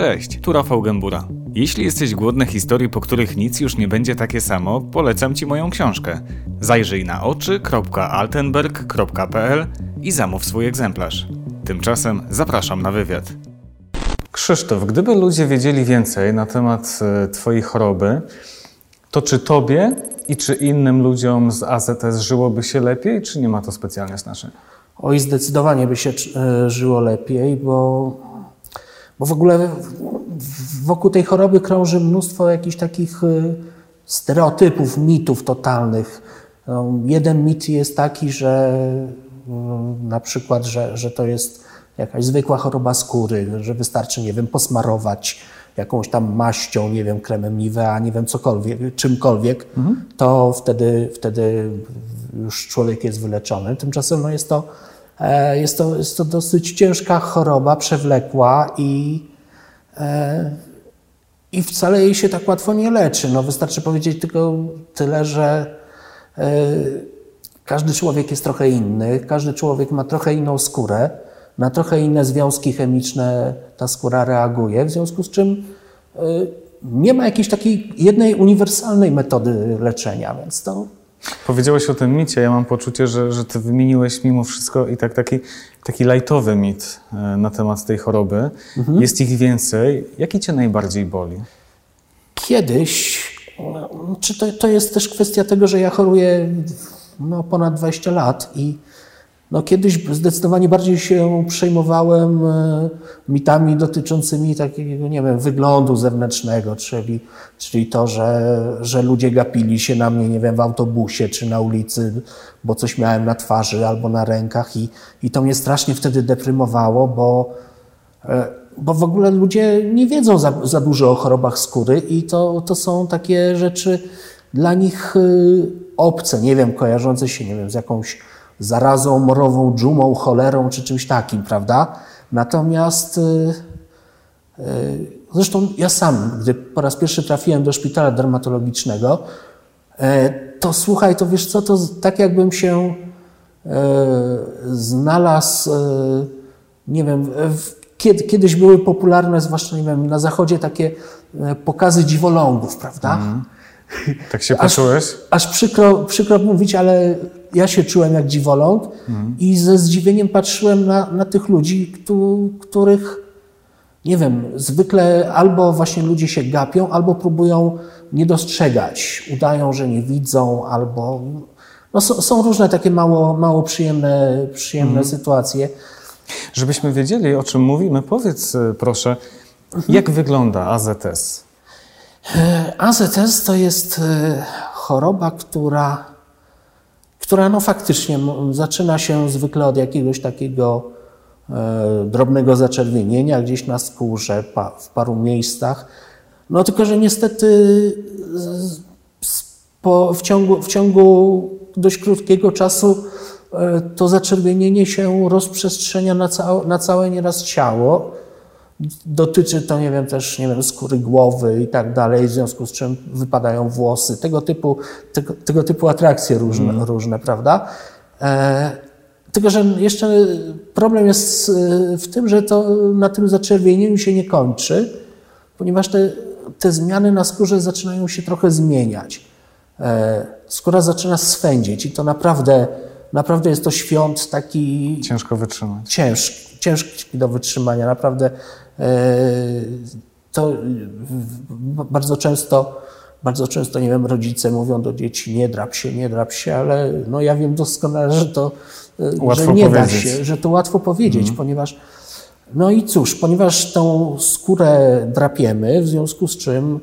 Cześć, tu Rafał Gębura. Jeśli jesteś głodny historii, po których nic już nie będzie takie samo, polecam Ci moją książkę. Zajrzyj na oczy.altenberg.pl i zamów swój egzemplarz. Tymczasem zapraszam na wywiad. Krzysztof, gdyby ludzie wiedzieli więcej na temat e, Twojej choroby, to czy Tobie i czy innym ludziom z AZS żyłoby się lepiej, czy nie ma to specjalnie znaczenia? Oj, zdecydowanie by się e, żyło lepiej, bo, bo w ogóle wokół tej choroby krąży mnóstwo jakichś takich e, stereotypów, mitów totalnych. No, jeden mit jest taki, że mm, na przykład, że, że to jest jakaś zwykła choroba skóry, że wystarczy, nie wiem, posmarować jakąś tam maścią, nie wiem, kremem Nivea, nie wiem, cokolwiek, czymkolwiek, mhm. to wtedy, wtedy już człowiek jest wyleczony. Tymczasem no jest, to, jest, to, jest to dosyć ciężka choroba, przewlekła i, e, i wcale jej się tak łatwo nie leczy. No, wystarczy powiedzieć tylko tyle, że e, każdy człowiek jest trochę inny, każdy człowiek ma trochę inną skórę, na trochę inne związki chemiczne ta skóra reaguje, w związku z czym nie ma jakiejś takiej jednej uniwersalnej metody leczenia, więc to Powiedziałeś o tym micie. Ja mam poczucie, że, że ty wymieniłeś mimo wszystko i tak taki, taki lajtowy mit e, na temat tej choroby. Mhm. Jest ich więcej. Jaki cię najbardziej boli? Kiedyś, czy to, to jest też kwestia tego, że ja choruję no, ponad 20 lat i no kiedyś zdecydowanie bardziej się przejmowałem e, mitami dotyczącymi takiego, nie wiem, wyglądu zewnętrznego, czyli, czyli to, że, że ludzie gapili się na mnie, nie wiem, w autobusie czy na ulicy, bo coś miałem na twarzy albo na rękach i, i to mnie strasznie wtedy deprymowało, bo, e, bo w ogóle ludzie nie wiedzą za, za dużo o chorobach skóry i to, to są takie rzeczy dla nich e, obce, nie wiem, kojarzące się, nie wiem, z jakąś zarazą morową, dżumą, cholerą czy czymś takim, prawda? Natomiast y, y, zresztą ja sam, gdy po raz pierwszy trafiłem do szpitala dermatologicznego, y, to słuchaj, to wiesz co, to tak jakbym się znalazł, nie wiem, kiedy, kiedyś były popularne, zwłaszcza nie wiem, na zachodzie takie pokazy dziwolągów, prawda? Mm. Tak się poczułeś? Aż, aż przykro, przykro mówić, ale ja się czułem jak dziwoląg mhm. i ze zdziwieniem patrzyłem na, na tych ludzi, których, nie wiem, zwykle albo właśnie ludzie się gapią, albo próbują nie dostrzegać. Udają, że nie widzą, albo... No, są, są różne takie mało, mało przyjemne, przyjemne mhm. sytuacje. Żebyśmy wiedzieli, o czym mówimy, powiedz e, proszę, mhm. jak wygląda AZS? E, AZS to jest e, choroba, która która no faktycznie zaczyna się zwykle od jakiegoś takiego e, drobnego zaczerwienienia gdzieś na skórze w paru miejscach. No tylko, że niestety w, ciągu, w ciągu dość krótkiego czasu e, to zaczerwienienie się rozprzestrzenia na, całe, na całe nieraz ciało Dotyczy to, nie wiem, też, nie wiem, skóry głowy i tak dalej, w związku z czym wypadają włosy, tego typu, tego, tego typu atrakcje różne, mm. różne prawda? E, tylko, że jeszcze problem jest e, w tym, że to na tym zaczerwienieniu się nie kończy, ponieważ te, te zmiany na skórze zaczynają się trochę zmieniać. E, skóra zaczyna swędzić i to naprawdę, naprawdę jest to świąt taki... Ciężko wytrzymać. Ciężki, ciężki do wytrzymania, naprawdę to bardzo często, bardzo często, nie wiem, rodzice mówią do dzieci, nie drap się, nie drap się, ale no ja wiem doskonale, że to e, łatwo że nie powiedzieć. da się, że to łatwo powiedzieć, mhm. ponieważ no i cóż, ponieważ tą skórę drapiemy, w związku z czym,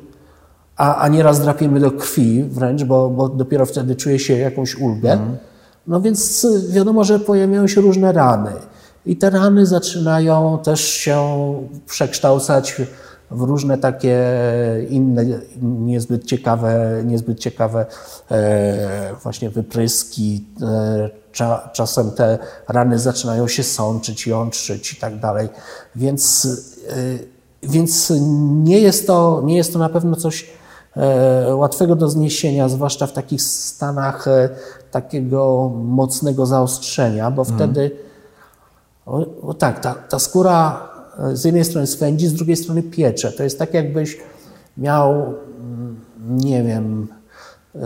a, a nieraz drapiemy do krwi wręcz, bo, bo dopiero wtedy czuje się jakąś ulgę, mhm. no więc wiadomo, że pojawiają się różne rany. I te rany zaczynają też się przekształcać w różne takie inne, niezbyt ciekawe, niezbyt ciekawe e, właśnie wypryski. E, cza, czasem te rany zaczynają się sączyć, jątrzyć i tak dalej. Więc, e, więc nie, jest to, nie jest to na pewno coś łatwego do zniesienia, zwłaszcza w takich stanach takiego mocnego zaostrzenia, bo mhm. wtedy o, o tak, ta, ta skóra z jednej strony swędzi, z drugiej strony piecze. To jest tak, jakbyś miał, mm, nie wiem, e,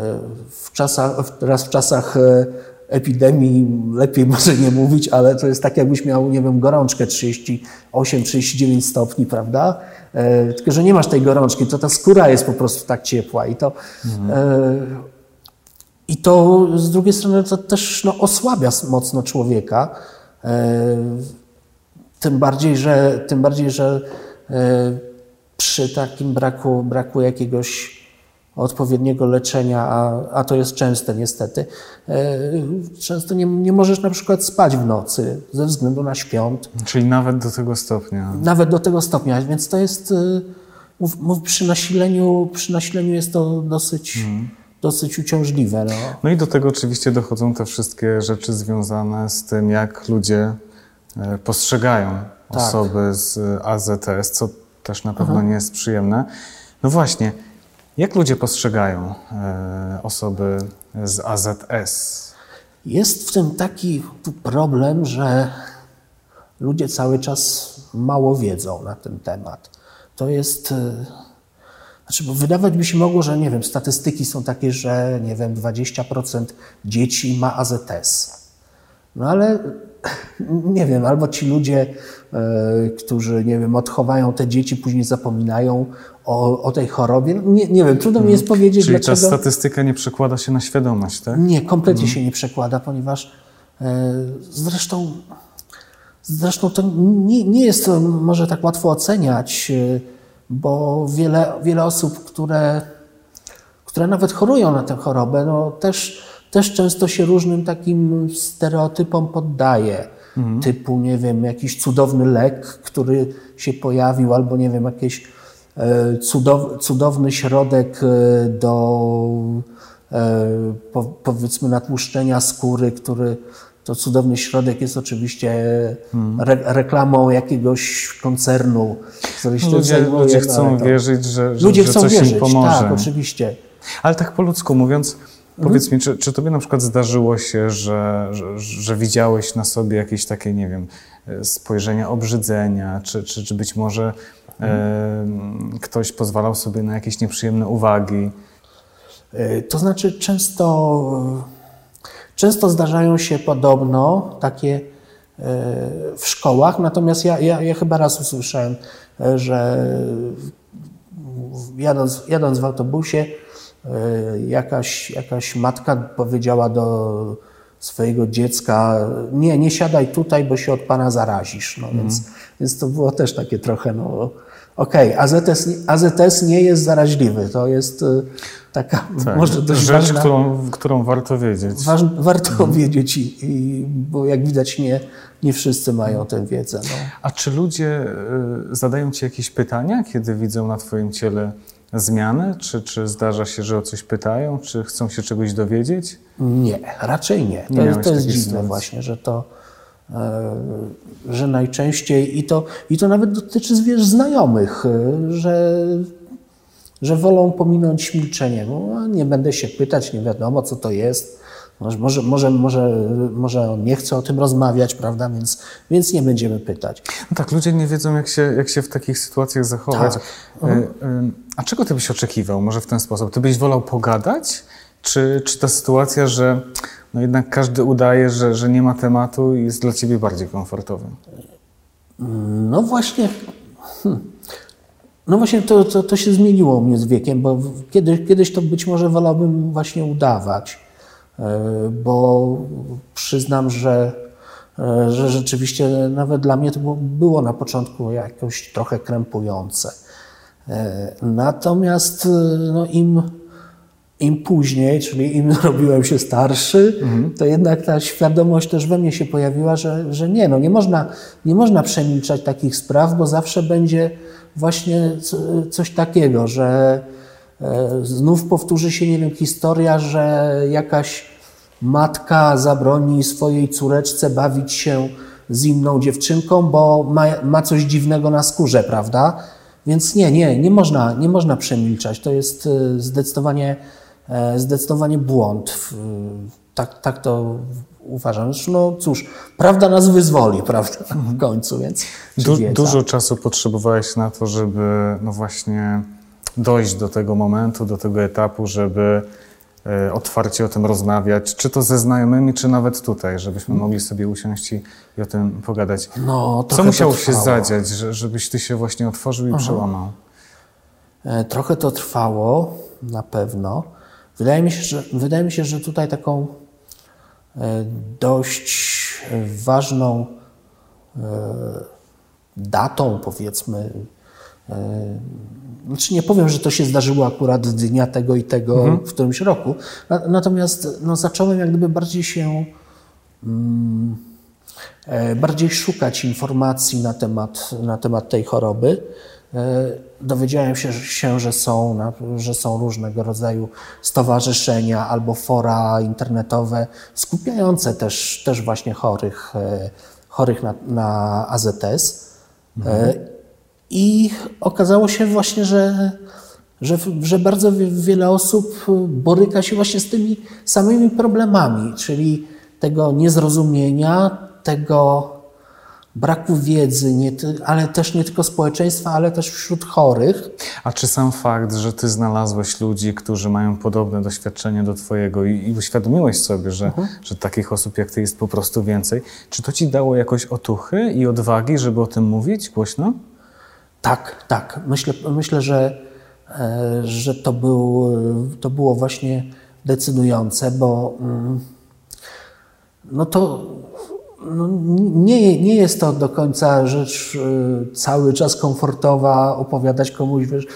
w czasach, teraz w czasach e, epidemii lepiej może nie mówić, ale to jest tak, jakbyś miał, nie wiem, gorączkę 38-39 stopni, prawda? E, tylko, że nie masz tej gorączki, to ta skóra jest po prostu tak ciepła i to. Mhm. I to z drugiej strony to też no, osłabia mocno człowieka. Tym bardziej, że, tym bardziej, że przy takim braku, braku jakiegoś odpowiedniego leczenia, a, a to jest częste niestety, e, często nie, nie możesz na przykład spać w nocy ze względu na świąt. Czyli nawet do tego stopnia. Nawet do tego stopnia, więc to jest, e, mów, mów, przy, nasileniu, przy nasileniu jest to dosyć, hmm. Dosyć uciążliwe. No. no i do tego oczywiście dochodzą te wszystkie rzeczy związane z tym, jak ludzie e, postrzegają tak. osoby z AZS, co też na pewno Aha. nie jest przyjemne. No właśnie, jak ludzie postrzegają e, osoby z AZS? Jest w tym taki problem, że ludzie cały czas mało wiedzą na ten temat. To jest. Znaczy, bo wydawać by się mogło, że nie wiem, statystyki są takie, że nie wiem, 20% dzieci ma AZS. No ale nie wiem, albo ci ludzie, e, którzy, nie wiem, odchowają te dzieci, później zapominają o, o tej chorobie. No, nie, nie wiem, trudno mi jest mhm. powiedzieć, Czyli dlaczego... ta statystyka nie przekłada się na świadomość, tak? Nie, kompletnie hmm. się nie przekłada, ponieważ e, zresztą, zresztą to nie, nie jest to może tak łatwo oceniać, e, bo wiele, wiele osób, które, które nawet chorują na tę chorobę, no też też często się różnym takim stereotypom poddaje. Mhm. Typu, nie wiem, jakiś cudowny lek, który się pojawił, albo nie wiem, jakiś e, cudow, cudowny środek e, do e, po, powiedzmy natłuszczenia skóry, który to cudowny środek jest oczywiście hmm. re, reklamą jakiegoś koncernu, który się ludzie, zajmuje. Ludzie chcą to... wierzyć, że, że, ludzie że chcą coś wierzyć, im pomoże. Tak, oczywiście. Ale tak po ludzku mówiąc, Powiedz mi, czy, czy tobie na przykład zdarzyło się, że, że, że, widziałeś na sobie jakieś takie, nie wiem, spojrzenia obrzydzenia, czy, czy, czy być może e, ktoś pozwalał sobie na jakieś nieprzyjemne uwagi? E, to znaczy, często, często zdarzają się podobno takie e, w szkołach, natomiast ja, ja, ja chyba raz usłyszałem, e, że jadąc, jadąc w autobusie, E, jakaś, jakaś matka powiedziała do swojego dziecka, nie, nie siadaj tutaj, bo się od Pana zarazisz. No, mm. więc, więc to było też takie trochę, no okej, okay, AZS, AZS nie jest zaraźliwy, to jest e, taka tak, może dość rzecz, ważna, którą, którą warto wiedzieć. Waż, warto mm. wiedzieć, i, i, bo jak widać nie, nie wszyscy mają tę wiedzę. No. A czy ludzie y, zadają Ci jakieś pytania, kiedy widzą na Twoim ciele zmiany? Czy, czy zdarza się, że o coś pytają? Czy chcą się czegoś dowiedzieć? Nie, raczej nie. To, nie jest, to jest dziwne sytuacji. właśnie, że to że najczęściej i to, i to nawet dotyczy zwierz znajomych, e, że, że wolą pominąć milczenie. No, nie będę się pytać, nie wiadomo co to jest. Może, może, może, może on nie chce o tym rozmawiać, prawda? Więc, więc nie będziemy pytać. No tak, ludzie nie wiedzą, jak się, jak się w takich sytuacjach zachować. Tak. Mhm. A czego ty byś oczekiwał? Może w ten sposób? Ty byś wolał pogadać? Czy, czy ta sytuacja, że no jednak każdy udaje, że, że nie ma tematu i jest dla ciebie bardziej komfortowy? No właśnie. Hmm. No właśnie to, to, to się zmieniło u mnie z wiekiem, bo kiedyś, kiedyś to być może wolałbym właśnie udawać. E, bo przyznam, że, e, że rzeczywiście nawet dla mnie to było na początku jakoś trochę krępujące. E, natomiast no, im, im później, czyli im robiłem się starszy, mhm. to jednak ta świadomość też we mnie się pojawiła, że, że nie, no nie można, nie można przemilczać takich spraw, bo zawsze będzie właśnie coś takiego, że E, znów powtórzy się, nie wiem, historia, że jakaś matka zabroni swojej córeczce bawić się z inną dziewczynką, bo ma, ma coś dziwnego na skórze, prawda? Więc nie, nie, nie można, nie można przemilczać. To jest e, zdecydowanie, zdecydowanie błąd. tak, tak to uważam. Zresztą, No cóż, prawda nas wyzwoli, prawda, w końcu, więc Du, dużo czasu potrzebowałeś na to, żeby no właśnie dojść do tego momentu, do tego etapu, żeby e, otwarcie o tym rozmawiać, czy to ze znajomymi, czy nawet tutaj, żebyśmy mogli sobie usiąść i, i o tym pogadać. No, Co musiało się zadziać, że, żebyś ty się właśnie otworzył i przełamał? E, Trochę to trwało, na pewno. Wydaje mi się, że, wydaje mi się, że tutaj taką e, dość ważną e, datą, powiedzmy, e, znaczy nie powiem, że to się zdarzyło akurat dnia tego i tego w którymś roku, na, natomiast no, zacząłem jak gdyby bardziej się mm, bardziej szukać informacji na temat, na temat tej choroby. E, Dowiedziałem się, że- się że, są, że są różnego rodzaju stowarzyszenia albo fora internetowe skupiające też, też właśnie chorych, e, chorych na, na AZS. E, I okazało się właśnie, że, że, że bardzo wie- wiele osób boryka się właśnie z tymi samymi problemami, czyli tego niezrozumienia, tego braku wiedzy, nie, ale też nie tylko społeczeństwa, ale też wśród chorych. A czy sam fakt, że ty znalazłeś ludzi, którzy mają podobne doświadczenie do twojego i, i uświadomiłeś sobie, że, Mhm. że takich osób jak ty jest po prostu więcej, czy to ci dało jakoś otuchy i odwagi, żeby o tym mówić głośno? Tak, tak. Myślę, myślę że, e, że to, był, to było właśnie decydujące, bo mm, no to no, nie, nie jest to do końca rzecz e, cały czas komfortowa opowiadać komuś, wiesz,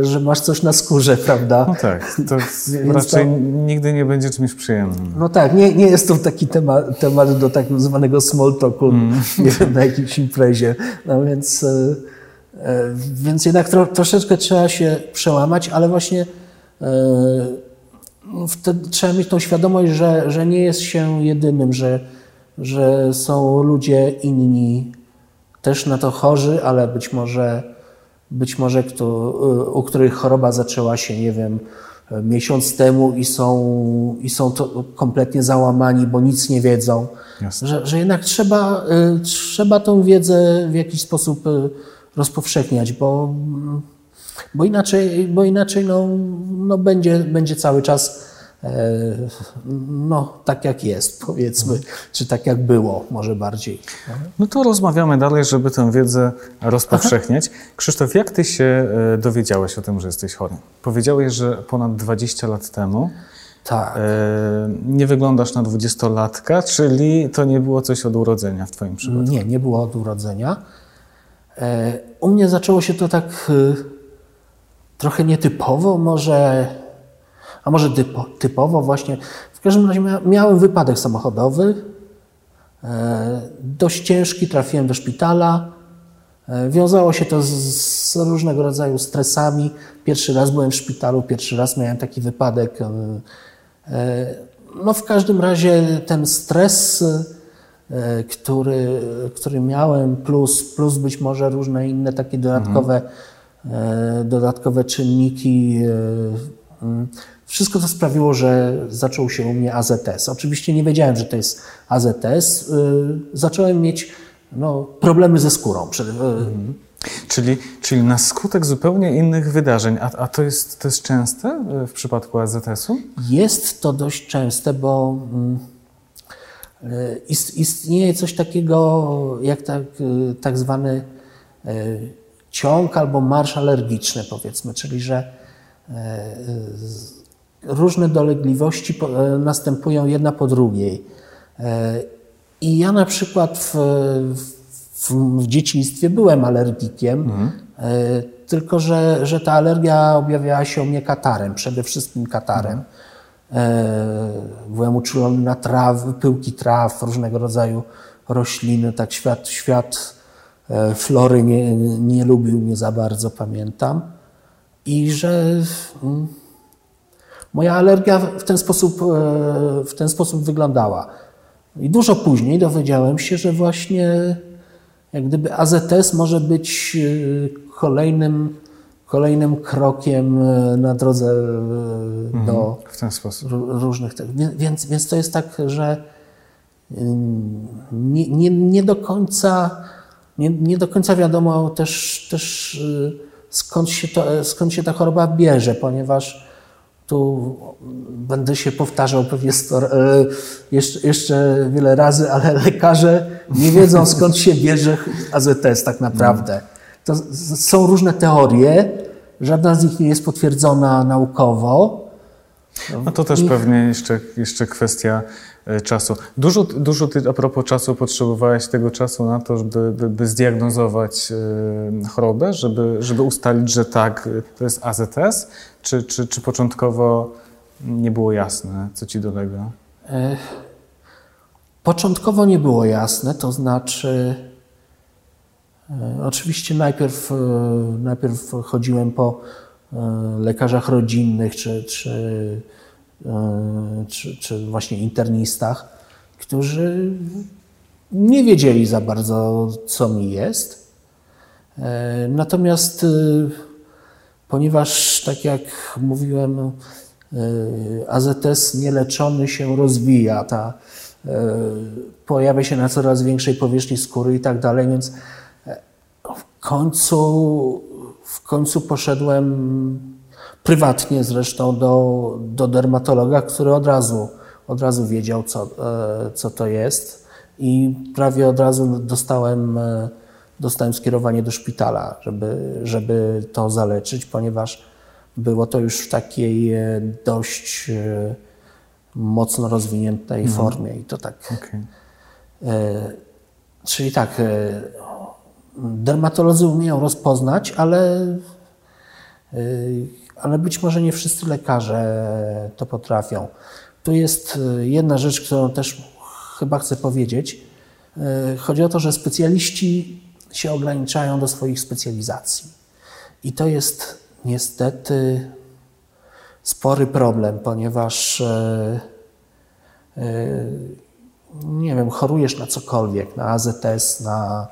że masz coś na skórze, prawda? No tak, to raczej nigdy nie będzie czymś przyjemnym. No tak, nie, nie jest to taki temat, temat do tak zwanego small talku nie wiem, na jakiejś imprezie. No więc, e, e, więc jednak tro, troszeczkę trzeba się przełamać, ale właśnie e, wtedy trzeba mieć tą świadomość, że, że nie jest się jedynym, że, że są ludzie inni też na to chorzy, ale być może, być może kto, u których choroba zaczęła się, nie wiem, miesiąc temu i są, i są to kompletnie załamani, bo nic nie wiedzą. Że, że jednak trzeba, y, trzeba tą wiedzę w jakiś sposób y, rozpowszechniać, bo, bo inaczej, bo inaczej no, no będzie, będzie cały czas no, tak jak jest, powiedzmy, czy tak jak było, może bardziej. No to rozmawiamy dalej, żeby tę wiedzę rozpowszechniać. Krzysztof, jak ty się e, dowiedziałeś o tym, że jesteś chory? Powiedziałeś, że ponad 20 lat temu Tak. e, nie wyglądasz na dwudziestolatka, czyli to nie było coś od urodzenia w twoim przypadku. Nie, nie było od urodzenia. E, U mnie zaczęło się to tak trochę nietypowo, może, a może typo, typowo właśnie. W każdym razie mia, miałem wypadek samochodowy, e, dość ciężki, trafiłem do szpitala. E, Wiązało się to z, z różnego rodzaju stresami. Pierwszy raz byłem w szpitalu, pierwszy raz miałem taki wypadek. e, No w każdym razie ten stres, który, który miałem, plus, plus być może różne inne takie dodatkowe, e, dodatkowe czynniki, wszystko to sprawiło, że zaczął się u mnie AZS. Oczywiście nie wiedziałem, że to jest AZS. E, Zacząłem mieć no, problemy ze skórą. Przede- e, Czyli, czyli na skutek zupełnie innych wydarzeń. A, a to, jest, to jest częste e, w przypadku AZS-u? Jest to dość częste, bo mm, ist, istnieje coś takiego jak tak, tak zwany ciąg albo marsz alergiczny, powiedzmy, czyli że różne dolegliwości e, następują jedna po drugiej. E, I ja na przykład w, w, w dzieciństwie byłem alergikiem, e, tylko że, że ta alergia objawiała się u mnie katarem, przede wszystkim katarem. E, Byłem uczulony na traw, pyłki traw, różnego rodzaju rośliny, tak świat, świat e, flory nie, nie lubił mnie za bardzo, pamiętam. I że mm, moja alergia w ten sposób, e, w ten sposób wyglądała. I dużo później dowiedziałem się, że właśnie jak gdyby AZS może być e, kolejnym kolejnym krokiem e, na drodze e, do różnych. Więc, więc to jest tak, że ym, nie, nie, nie do końca nie, nie do końca wiadomo też, też skąd, się to, skąd się ta choroba bierze, ponieważ tu będę się powtarzał pewnie y, jeszcze, jeszcze wiele razy, ale lekarze nie wiedzą skąd się bierze AZS tak naprawdę. To są różne teorie, żadna z nich nie jest potwierdzona naukowo. No to też pewnie jeszcze, jeszcze kwestia e, czasu. Dużo, dużo ty a propos czasu potrzebowałeś tego czasu na to, żeby by, zdiagnozować e, chorobę, żeby, żeby ustalić, że tak, e, to jest AZS, czy, czy, czy początkowo nie było jasne, co ci dolega? Początkowo nie było jasne, to znaczy, e, oczywiście najpierw, e, najpierw chodziłem po e, lekarzach rodzinnych czy, czy, e, czy, czy właśnie internistach, którzy nie wiedzieli za bardzo, co mi jest. E, Natomiast e, ponieważ, tak jak mówiłem, e, AZS nieleczony się rozwija, ta, e, pojawia się na coraz większej powierzchni skóry i tak dalej, więc e, w końcu, w końcu poszedłem prywatnie zresztą do, do dermatologa, który od razu, od razu wiedział, co, e, co to jest. I prawie od razu dostałem, e, dostałem skierowanie do szpitala, żeby, żeby to zaleczyć, ponieważ było to już w takiej e, dość mocno rozwiniętej formie i to tak. E, Czyli tak, dermatolodzy umieją rozpoznać, ale, ale być może nie wszyscy lekarze to potrafią. Tu jest e, jedna rzecz, którą też chyba chcę powiedzieć. E, Chodzi o to, że specjaliści się ograniczają do swoich specjalizacji. I to jest niestety spory problem, ponieważ e, nie wiem, chorujesz na cokolwiek, na AZS, na,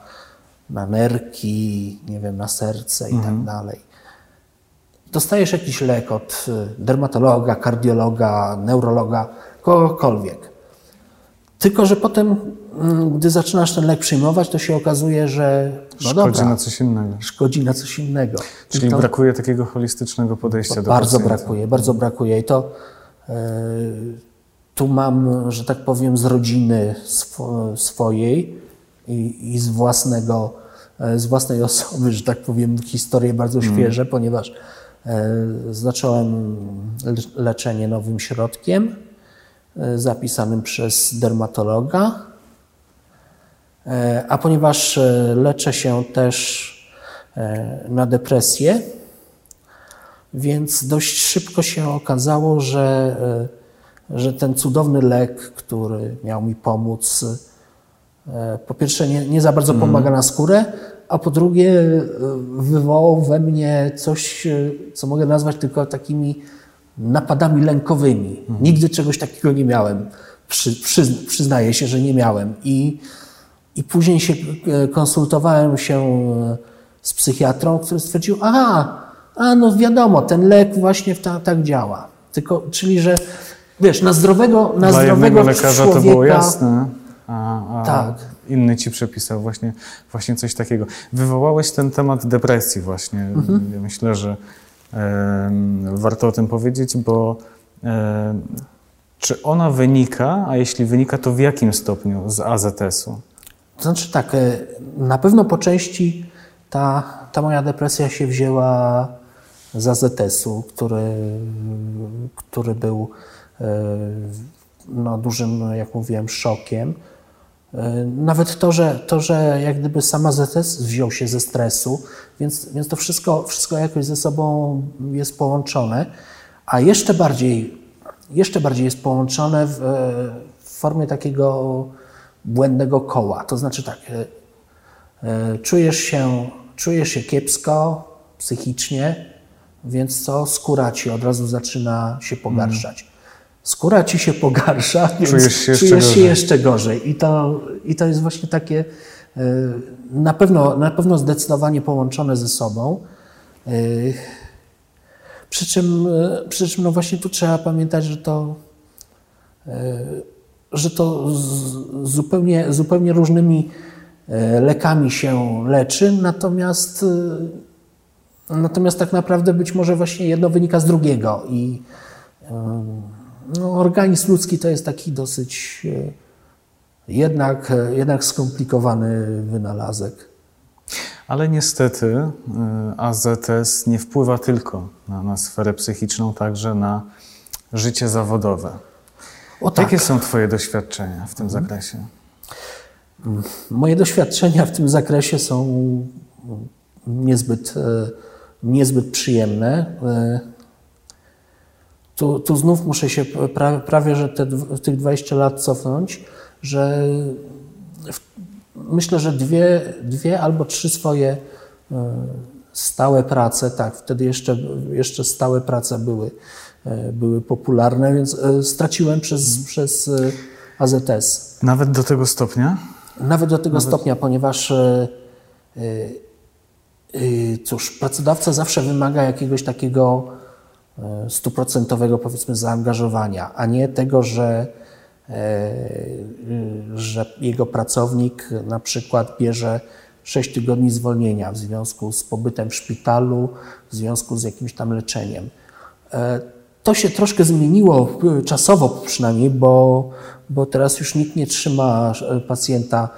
na nerki, nie wiem, na serce i tak dalej. Dostajesz jakiś lek od y, dermatologa, kardiologa, neurologa, kogokolwiek. Tylko, że potem, mm, gdy zaczynasz ten lek przyjmować, to się okazuje, że no Szkodzi dobra, na coś innego. szkodzi na coś innego. Czyli to- brakuje takiego holistycznego podejścia do bardzo pacjenta. brakuje, bardzo brakuje. I to e, tu mam, że tak powiem, z rodziny swo, swojej i, i z własnego, e, z własnej osoby, że tak powiem, historie bardzo świeże, ponieważ e, zacząłem le- leczenie nowym środkiem e, zapisanym przez dermatologa. E, A ponieważ e, leczę się też e, na depresję, więc dość szybko się okazało, że, e, że ten cudowny lek, który miał mi pomóc, e, po pierwsze nie, nie za bardzo pomaga na skórę, a po drugie e, wywołał we mnie coś, e, co mogę nazwać tylko takimi napadami lękowymi. Nigdy czegoś takiego nie miałem. Przy, przyz, przyznaję się, że nie miałem. I, i później się e, konsultowałem się z psychiatrą, który stwierdził, aha, a no wiadomo, ten lek właśnie ta, tak działa. Tylko, czyli, że wiesz, na zdrowego, na Dla zdrowego lekarza człowieka, to było jasne, a, a Tak. Inny ci przepisał właśnie, właśnie coś takiego. Wywołałeś ten temat depresji właśnie. Mhm. Ja myślę, że em, warto o tym powiedzieć, bo em, czy ona wynika, a jeśli wynika, to w jakim stopniu z AZS-u? To znaczy tak, e, na pewno po części ta, ta moja depresja się wzięła z AZS-u, który, który był e, no, dużym, jak mówiłem, szokiem. E, Nawet to, że, to, że jak gdyby sam AZS wziął się ze stresu, więc, więc to wszystko, wszystko jakoś ze sobą jest połączone, a jeszcze bardziej, jeszcze bardziej jest połączone w, e, w formie takiego błędnego koła. To znaczy tak, e, czujesz się, czujesz się kiepsko psychicznie, więc co? Skóra ci od razu zaczyna się pogarszać. Skóra ci się pogarsza, więc Czujesz się jeszcze czujesz się gorzej. jeszcze gorzej. I to, I to jest właśnie takie e, na pewno, na pewno zdecydowanie połączone ze sobą. Przy czym, przy czym no właśnie tu trzeba pamiętać, że to, że to zupełnie, zupełnie różnymi lekami się leczy, natomiast, natomiast tak naprawdę być może właśnie jedno wynika z drugiego i no, organizm ludzki to jest taki dosyć jednak, jednak skomplikowany wynalazek. Ale niestety y, AZS nie wpływa tylko na, na sferę psychiczną, także na życie zawodowe. O, tak. Jakie są Twoje doświadczenia w tym mhm. zakresie? Moje doświadczenia w tym zakresie są niezbyt, e, niezbyt przyjemne. Tu, tu znów muszę się prawie, prawie że te, tych 20 lat cofnąć że myślę, że dwie, dwie albo trzy swoje e, stałe prace, tak, wtedy jeszcze, jeszcze stałe prace były, e, były popularne, więc e, straciłem przez, przez AZS. Nawet do tego stopnia? Nawet do tego Nawet... stopnia, ponieważ cóż, pracodawca zawsze wymaga jakiegoś takiego stuprocentowego, powiedzmy, zaangażowania, a nie tego, że E, że jego pracownik na przykład bierze 6 tygodni zwolnienia w związku z pobytem w szpitalu, w związku z jakimś tam leczeniem. E, to się troszkę zmieniło, czasowo przynajmniej, bo, bo teraz już nikt nie trzyma pacjenta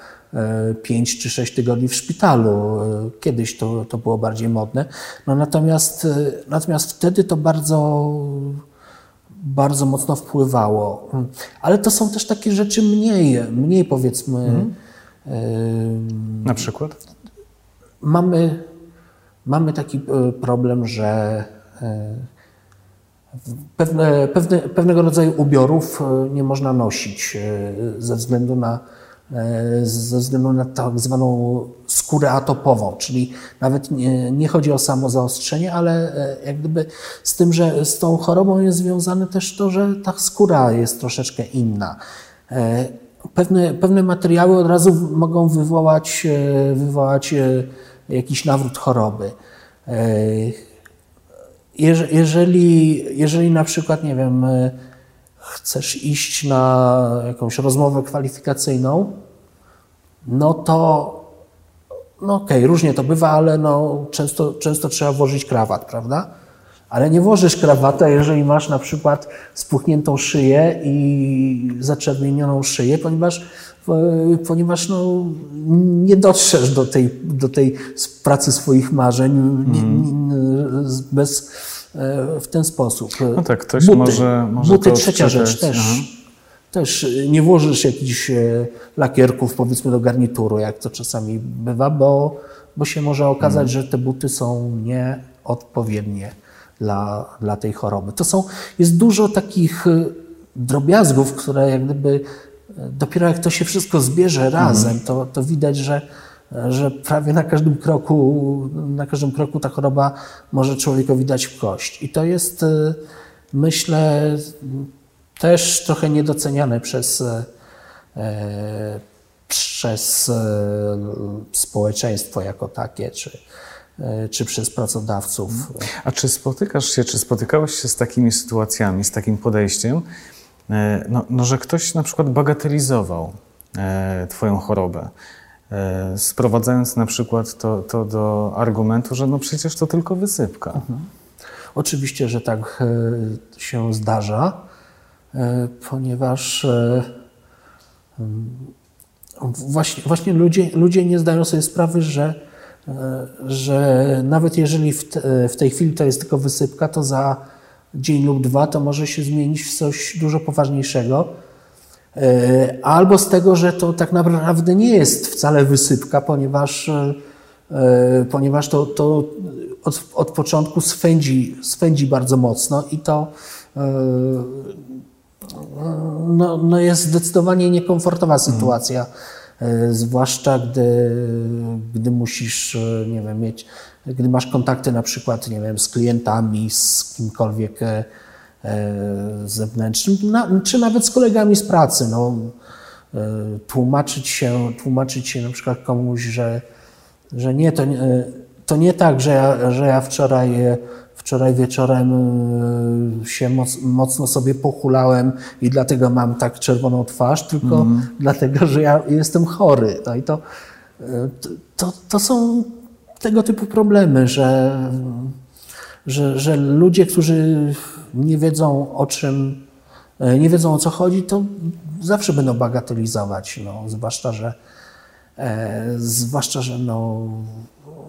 5 e, czy 6 tygodni w szpitalu. Kiedyś to, to było bardziej modne. No natomiast, natomiast wtedy to bardzo bardzo mocno wpływało. Ale to są też takie rzeczy mniej, mniej powiedzmy. Mhm. Na przykład? Mamy, mamy taki e, problem, że e, pewne, pewne, pewnego rodzaju ubiorów e, nie można nosić ze względu na E, ze względu na tak zwaną skórę atopową, czyli nawet nie, nie, chodzi o samo zaostrzenie, ale e, jak gdyby z tym, że z tą chorobą jest związane też to, że ta skóra jest troszeczkę inna. E, pewne, pewne materiały od razu mogą wywołać, wywołać jakiś nawrót choroby. Jeżeli, jeżeli na przykład, nie wiem, chcesz iść na jakąś rozmowę kwalifikacyjną, no to no okej, okay, różnie to bywa, ale no często, często trzeba włożyć krawat, prawda? Ale nie włożysz krawata, jeżeli masz na przykład spuchniętą szyję i zaczerwienioną szyję, ponieważ, ponieważ no, nie dotrzesz do tej, do tej pracy swoich marzeń mm. nie, nie, bez, E, w ten sposób. No tak, ktoś buty. może, może Buty, trzecia rzecz też. Też nie włożysz jakichś e, lakierków, powiedzmy, do garnituru, jak to czasami bywa, bo, bo się może okazać, hmm. że te buty są nieodpowiednie dla, dla tej choroby. To są, jest dużo takich e, drobiazgów, które jak gdyby dopiero jak to się wszystko zbierze razem, hmm. to, to widać, że że prawie na każdym kroku, na każdym kroku ta choroba może człowiekowi dać w kość. I to jest, e, myślę, też trochę niedoceniane przez, e, przez e, społeczeństwo jako takie, czy, czy przez pracodawców. A czy spotykasz się, czy spotykałeś się z takimi sytuacjami, z takim podejściem, no, no że ktoś na przykład bagatelizował Twoją chorobę? E, sprowadzając na przykład to, to do argumentu, że no przecież to tylko wysypka. Mhm. Oczywiście, że tak e, się zdarza, e, ponieważ właśnie, właśnie ludzie, ludzie nie zdają sobie sprawy, że, że nawet jeżeli w, te, w tej chwili to jest tylko wysypka, to za dzień lub dwa to może się zmienić w coś dużo poważniejszego albo z tego, że to tak naprawdę nie jest wcale wysypka, ponieważ, e, ponieważ to, to od, od początku swędzi, swędzi bardzo mocno i to e, no, no jest zdecydowanie niekomfortowa sytuacja, mhm. zwłaszcza gdy, gdy musisz, nie wiem, mieć, gdy masz kontakty na przykład, nie wiem, z klientami, z kimkolwiek E, zewnętrznym, czy nawet z kolegami z pracy. No, e, tłumaczyć, się, tłumaczyć się na przykład komuś, że, że nie, to nie, to nie tak, że ja, że ja wczoraj, wczoraj wieczorem e, się moc, mocno sobie pochulałem i dlatego mam tak czerwoną twarz, tylko dlatego, że ja jestem chory. No i to, e, to, to są tego typu problemy, że, że, że ludzie, którzy nie wiedzą o czym, e, nie wiedzą o co chodzi, to zawsze będą bagatelizować, no, zwłaszcza, że e, zwłaszcza, że no,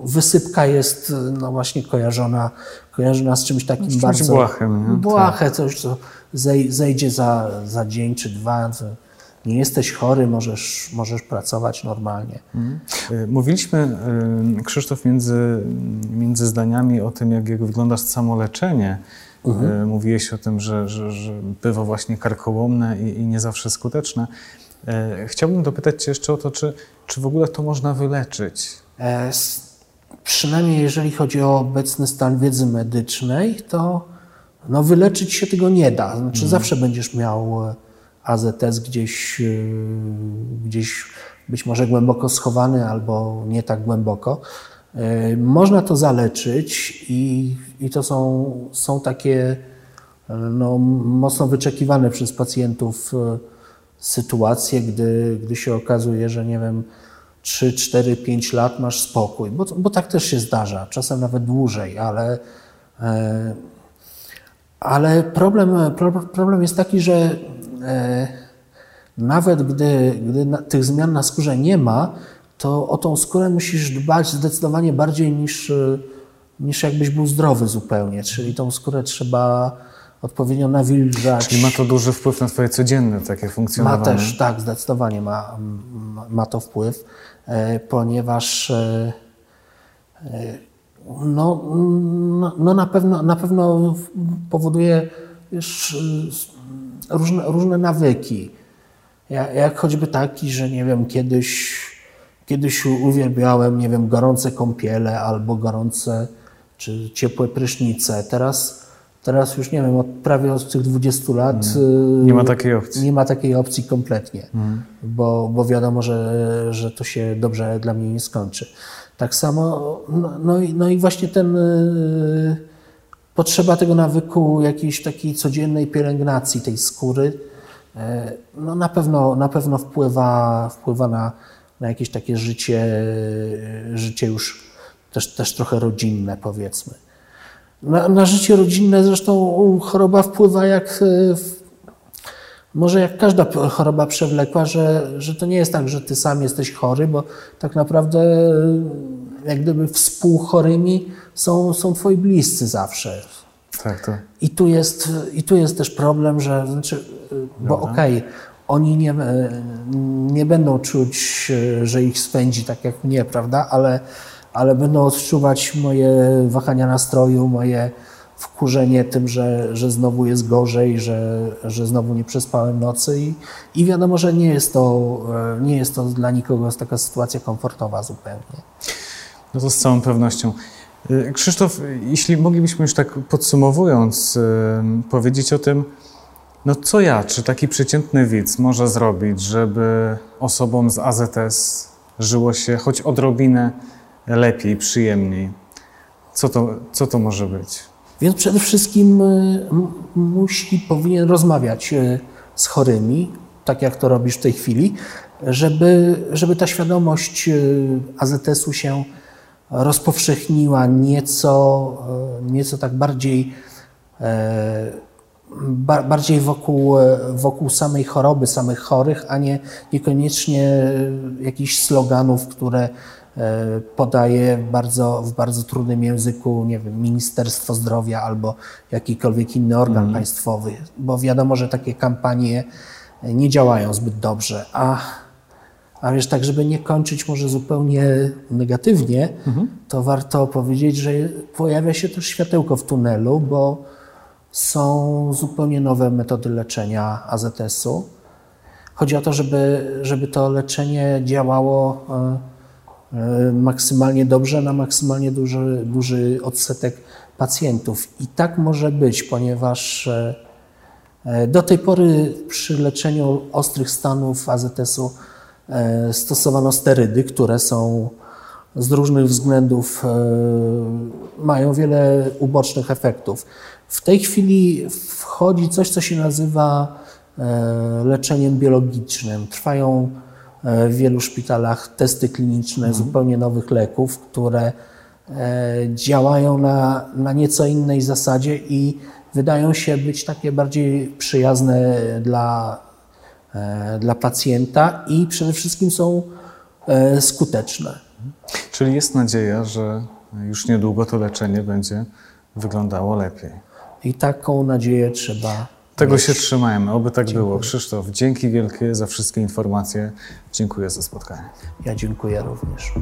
wysypka jest no właśnie kojarzona, kojarzona z czymś takim czymś bardzo błahym, nie? błahe, coś co zej, zejdzie za, za dzień czy dwa, nie jesteś chory, możesz, możesz pracować normalnie. Y, Mówiliśmy, y, Krzysztof, między, między zdaniami o tym, jak, jak wygląda samoleczenie. Y, Mówiłeś o tym, że, że, że bywa właśnie karkołomne i, i nie zawsze skuteczne. Y, Chciałbym dopytać Cię jeszcze o to, czy, czy w ogóle to można wyleczyć? E, Przynajmniej jeżeli chodzi o obecny stan wiedzy medycznej, to no, wyleczyć się tego nie da. Znaczy zawsze będziesz miał e, AZS gdzieś, e, gdzieś być może głęboko schowany albo nie tak głęboko. E, Można to zaleczyć i, i to są, są takie e, no, mocno wyczekiwane przez pacjentów e, sytuacje, gdy, gdy się okazuje, że nie wiem, 3, 4, 5 lat masz spokój, bo, bo tak też się zdarza, czasem nawet dłużej, ale, ale problem, pro- problem jest taki, że nawet gdy, gdy tych zmian na skórze nie ma, to o tą skórę musisz dbać zdecydowanie bardziej niż, e, niż jakbyś był zdrowy zupełnie, czyli tą skórę trzeba odpowiednio nawilżać. Czyli ma to duży wpływ na Twoje codzienne takie Ma funkcjonowanie? też, tak, zdecydowanie ma, ma, ma to wpływ, e, ponieważ e, e, no, no, no na, pewno, na pewno powoduje wiesz, różne, różne nawyki. Ja- Jak choćby taki, że nie wiem, kiedyś, kiedyś uwielbiałem, nie wiem, gorące kąpiele albo gorące czy ciepłe prysznice. Teraz, teraz już nie wiem, od prawie od tych 20 lat Nie ma takiej opcji. nie ma takiej opcji kompletnie, bo, bo wiadomo, że, że to się dobrze dla mnie nie skończy. Tak samo, no, no, i, no i właśnie ten y, potrzeba tego nawyku jakiejś takiej codziennej pielęgnacji tej skóry, y, no na pewno, na pewno wpływa, wpływa na, na jakieś takie życie, życie już też, też trochę rodzinne powiedzmy. Na, na życie rodzinne zresztą choroba wpływa jak w, może jak każda choroba przewlekła, że, że to nie jest tak, że ty sam jesteś chory, bo tak naprawdę y, jak gdyby współchorymi są, są twoi bliscy zawsze. Tak, to. I tu jest, i tu jest też problem, że znaczy, y, bo okej, oni nie, y, nie będą czuć, y, że ich spędzi tak jak mnie, prawda? Ale, ale będą odczuwać moje wahania nastroju, moje wkurzenie tym, że, że znowu jest gorzej, że, że znowu nie przespałem nocy i, i wiadomo, że nie jest, to, y, nie jest to dla nikogo taka sytuacja komfortowa zupełnie. No to z całą pewnością. Krzysztof, jeśli moglibyśmy już tak podsumowując, powiedzieć o tym, no co ja, czy taki przeciętny widz może zrobić, żeby osobom z AZS żyło się choć odrobinę lepiej, przyjemniej? Co to, co to może być? Więc przede wszystkim m- musi, powinien rozmawiać y, z chorymi, tak jak to robisz w tej chwili, żeby, żeby ta świadomość y, AZS-u się rozpowszechniła nieco, nieco tak bardziej, e, ba, bardziej wokół, e, wokół samej choroby, samych chorych, a nie niekoniecznie y, jakichś sloganów, które e, podaje bardzo, w bardzo trudnym języku, nie wiem, Ministerstwo Zdrowia albo jakikolwiek inny organ państwowy, bo wiadomo, że takie kampanie nie działają zbyt dobrze, a, a wiesz, tak, żeby nie kończyć może zupełnie negatywnie, to warto powiedzieć, że pojawia się też światełko w tunelu, bo są zupełnie nowe metody leczenia AZS-u. Chodzi o to, żeby, żeby to leczenie działało e, e, maksymalnie dobrze na maksymalnie duży, duży odsetek pacjentów. I tak może być, ponieważ e, do tej pory przy leczeniu ostrych stanów AZS-u stosowano sterydy, które są z różnych względów mają wiele ubocznych efektów. W tej chwili wchodzi coś, co się nazywa e, leczeniem biologicznym. Trwają e, w wielu szpitalach testy kliniczne zupełnie nowych leków, które e, działają na, na nieco innej zasadzie i wydają się być takie bardziej przyjazne dla, dla pacjenta i przede wszystkim są skuteczne. Czyli jest nadzieja, że już niedługo to leczenie będzie wyglądało lepiej. I taką nadzieję trzeba. Tego się trzymajmy, oby tak było. Krzysztof, dzięki wielkie za wszystkie informacje. Dziękuję za spotkanie. Ja dziękuję również.